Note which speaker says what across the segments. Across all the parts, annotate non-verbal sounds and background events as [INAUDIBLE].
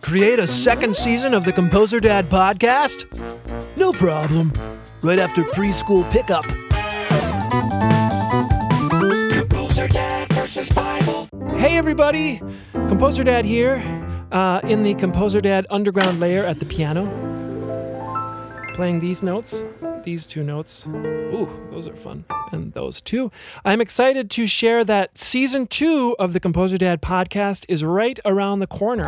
Speaker 1: Create a second season of the Composer Dad podcast? No problem. Right after preschool pickup.
Speaker 2: Composer Dad versus Bible.
Speaker 1: Hey, everybody! Composer Dad here, uh, in the Composer Dad underground layer at the piano. Playing these notes, these two notes. Ooh, those are fun. And those two. I'm excited to share that season two of the Composer Dad podcast is right around the corner.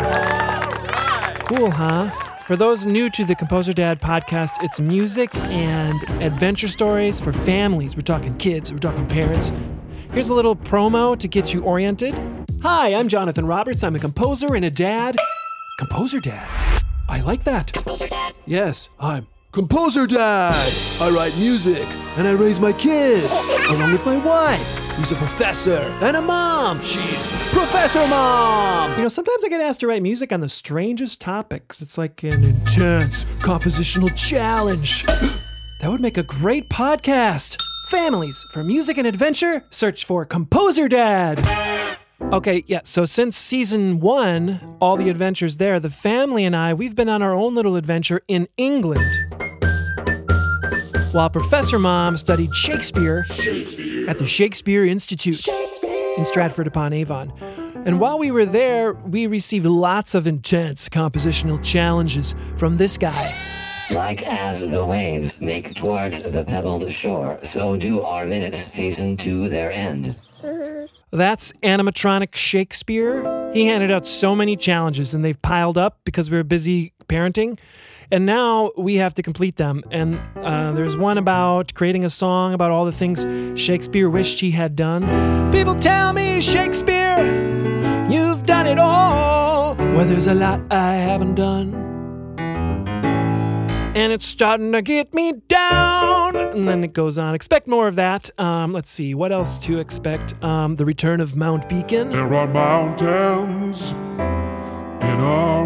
Speaker 1: Cool, huh? For those new to the Composer Dad podcast, it's music and adventure stories for families. We're talking kids, we're talking parents. Here's a little promo to get you oriented. Hi, I'm Jonathan Roberts. I'm a composer and a dad. Composer dad? I like that.
Speaker 2: Composer Dad.
Speaker 1: Yes, I'm Composer Dad. I write music and I raise my kids along with my wife, who's a professor, and a mom. She's Professor Mom. You know, sometimes I get asked to write music on the strangest topics. It's like an intense compositional challenge. [GASPS] That would make a great podcast. Families for music and adventure, search for Composer Dad. Okay, yeah, so since season one, all the adventures there, the family and I, we've been on our own little adventure in England. While Professor Mom studied Shakespeare, at the Shakespeare Institute in Stratford upon Avon. And while we were there, we received lots of intense compositional challenges from this guy.
Speaker 3: Like as the waves make towards the pebbled shore, so do our minutes hasten to their end.
Speaker 1: That's animatronic Shakespeare. He handed out so many challenges and they've piled up because we were busy parenting. And now we have to complete them. And uh, there's one about creating a song about all the things Shakespeare wished he had done. People tell me, Shakespeare, you've done it all. Well, there's a lot I haven't done. And it's starting to get me down. And then it goes on. Expect more of that. Um, let's see, what else to expect? Um, the return of Mount Beacon.
Speaker 4: There are mountains in our.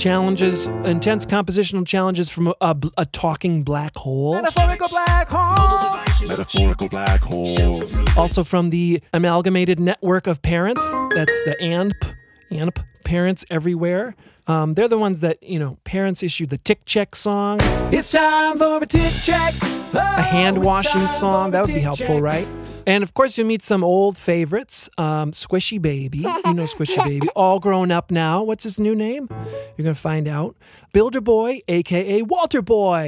Speaker 1: Challenges, intense compositional challenges from a, a, a talking black hole. Metaphorical black holes.
Speaker 4: Metaphorical black holes.
Speaker 1: Also from the Amalgamated Network of Parents. That's the ANP, ANP Parents Everywhere. Um, they're the ones that, you know, parents issued the Tick Check song. It's time for a Tick Check. a hand washing song. That would be helpful, right? And of course, you'll meet some old favorites. Um, Squishy Baby. You know [LAUGHS] Squishy Baby. All grown up now. What's his new name? You're going to find out. Builder Boy, aka Walter Boy.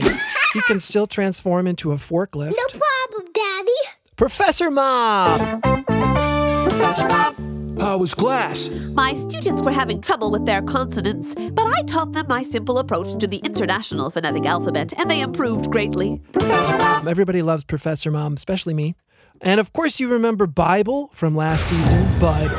Speaker 1: He can [LAUGHS] still transform into a forklift.
Speaker 5: No problem, Daddy.
Speaker 1: Professor Mom.
Speaker 2: Professor Mom.
Speaker 1: How was class?
Speaker 6: My students were having trouble with their consonants, but I taught them my simple approach to the International Phonetic Alphabet, and they improved greatly.
Speaker 2: Professor Mom.
Speaker 1: Everybody loves Professor Mom, especially me. And of course, you remember Bible from last season. Bible.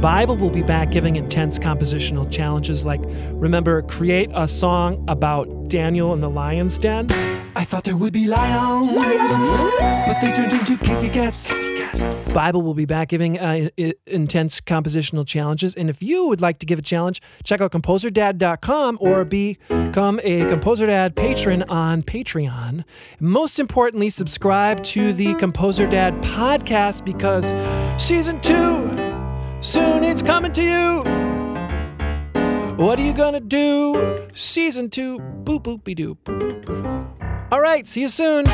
Speaker 1: Bible will be back giving intense compositional challenges like remember, create a song about Daniel and the lion's den.
Speaker 7: I thought there would be lions, but they turned into kitty cats.
Speaker 1: Bible will be back giving uh, intense compositional challenges. And if you would like to give a challenge, check out composerdad.com or become a Composer Dad patron on Patreon. Most importantly, subscribe to the Composer Dad podcast because season two soon it's coming to you. What are you gonna do? Season two, boop doo. boop, boop, boop. All right, see you soon.